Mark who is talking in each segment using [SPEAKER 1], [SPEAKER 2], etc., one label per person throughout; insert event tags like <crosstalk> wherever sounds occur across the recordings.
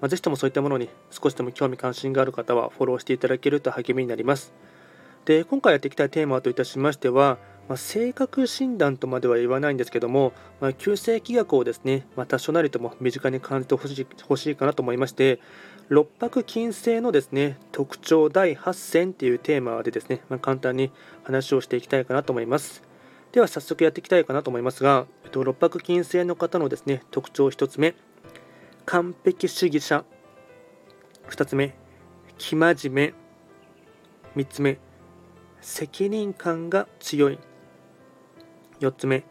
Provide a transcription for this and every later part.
[SPEAKER 1] まあ、ぜひともそういったものに少しでも興味関心がある方はフォローしていただけると励みになります。で今回やっていきたいテーマといたしましては、まあ、性格診断とまでは言わないんですけども、まあ、急性気学をですね、まあ、多少なりとも身近に感じてほしいしいかなと思いまして、六白金星のですね特徴第8選というテーマでですね、まあ、簡単に話をしていきたいかなと思います。では早速やっていきたいかなと思いますが、えっと、六白金星の方のですね特徴1つ目、完璧主義者。2つ目生真面目。3つ目責任感が強い。4つ目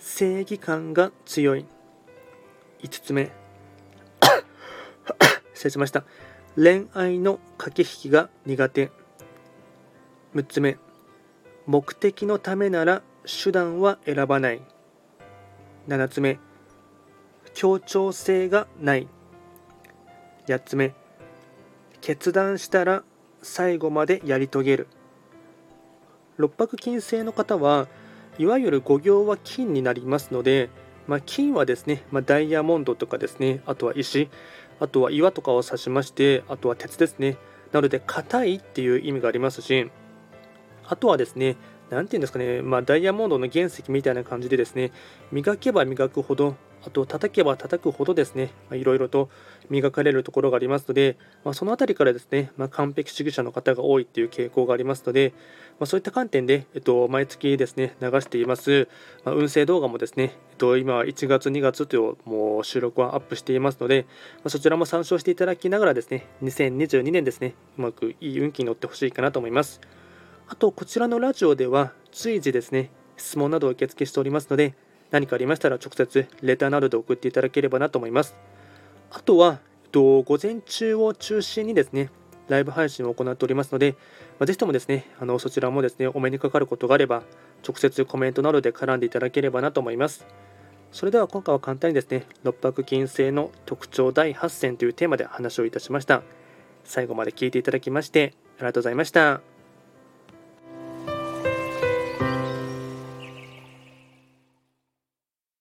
[SPEAKER 1] 正義感が強い。5つ目 <coughs> 失礼しました。恋愛の駆け引きが苦手。6つ目目的のためなら手段は選ばない。7つ目協調性がない。8つ目。決断したら最後までやり遂げる。六白金星の方はいわゆる五行は金になりますので、まあ、金はですね、まあ、ダイヤモンドとかですねあとは石あとは岩とかを指しましてあとは鉄ですね。なので硬いっていう意味がありますしあとはですね何て言うんですかね、まあ、ダイヤモンドの原石みたいな感じでですね磨けば磨くほどあと叩けば叩くほどですね、いろいろと磨かれるところがありますので、まあ、その辺りからですね、まあ、完璧主義者の方が多いっていう傾向がありますので、ま、そういった観点で、えっと、毎月ですね、流しています、ま運勢動画もですね、えっと、今は1月、2月というもう収録はアップしていますので、まそちらも参照していただきながらですね、2022年ですね、うまくいい運気に乗ってほしいかなと思います。あと、こちらのラジオでは随時ですね、質問などを受け付けしておりますので、何かありましたら直接レターなどで送っていただければなと思います。あとは、えっと、午前中を中心にですね、ライブ配信を行っておりますので、まあ、ぜひともですね、あのそちらもですね、お目にかかることがあれば、直接コメントなどで絡んでいただければなと思います。それでは今回は簡単にですね、六白金星の特徴第8選というテーマで話をいたしました。最後まで聞いていただきまして、ありがとうございました。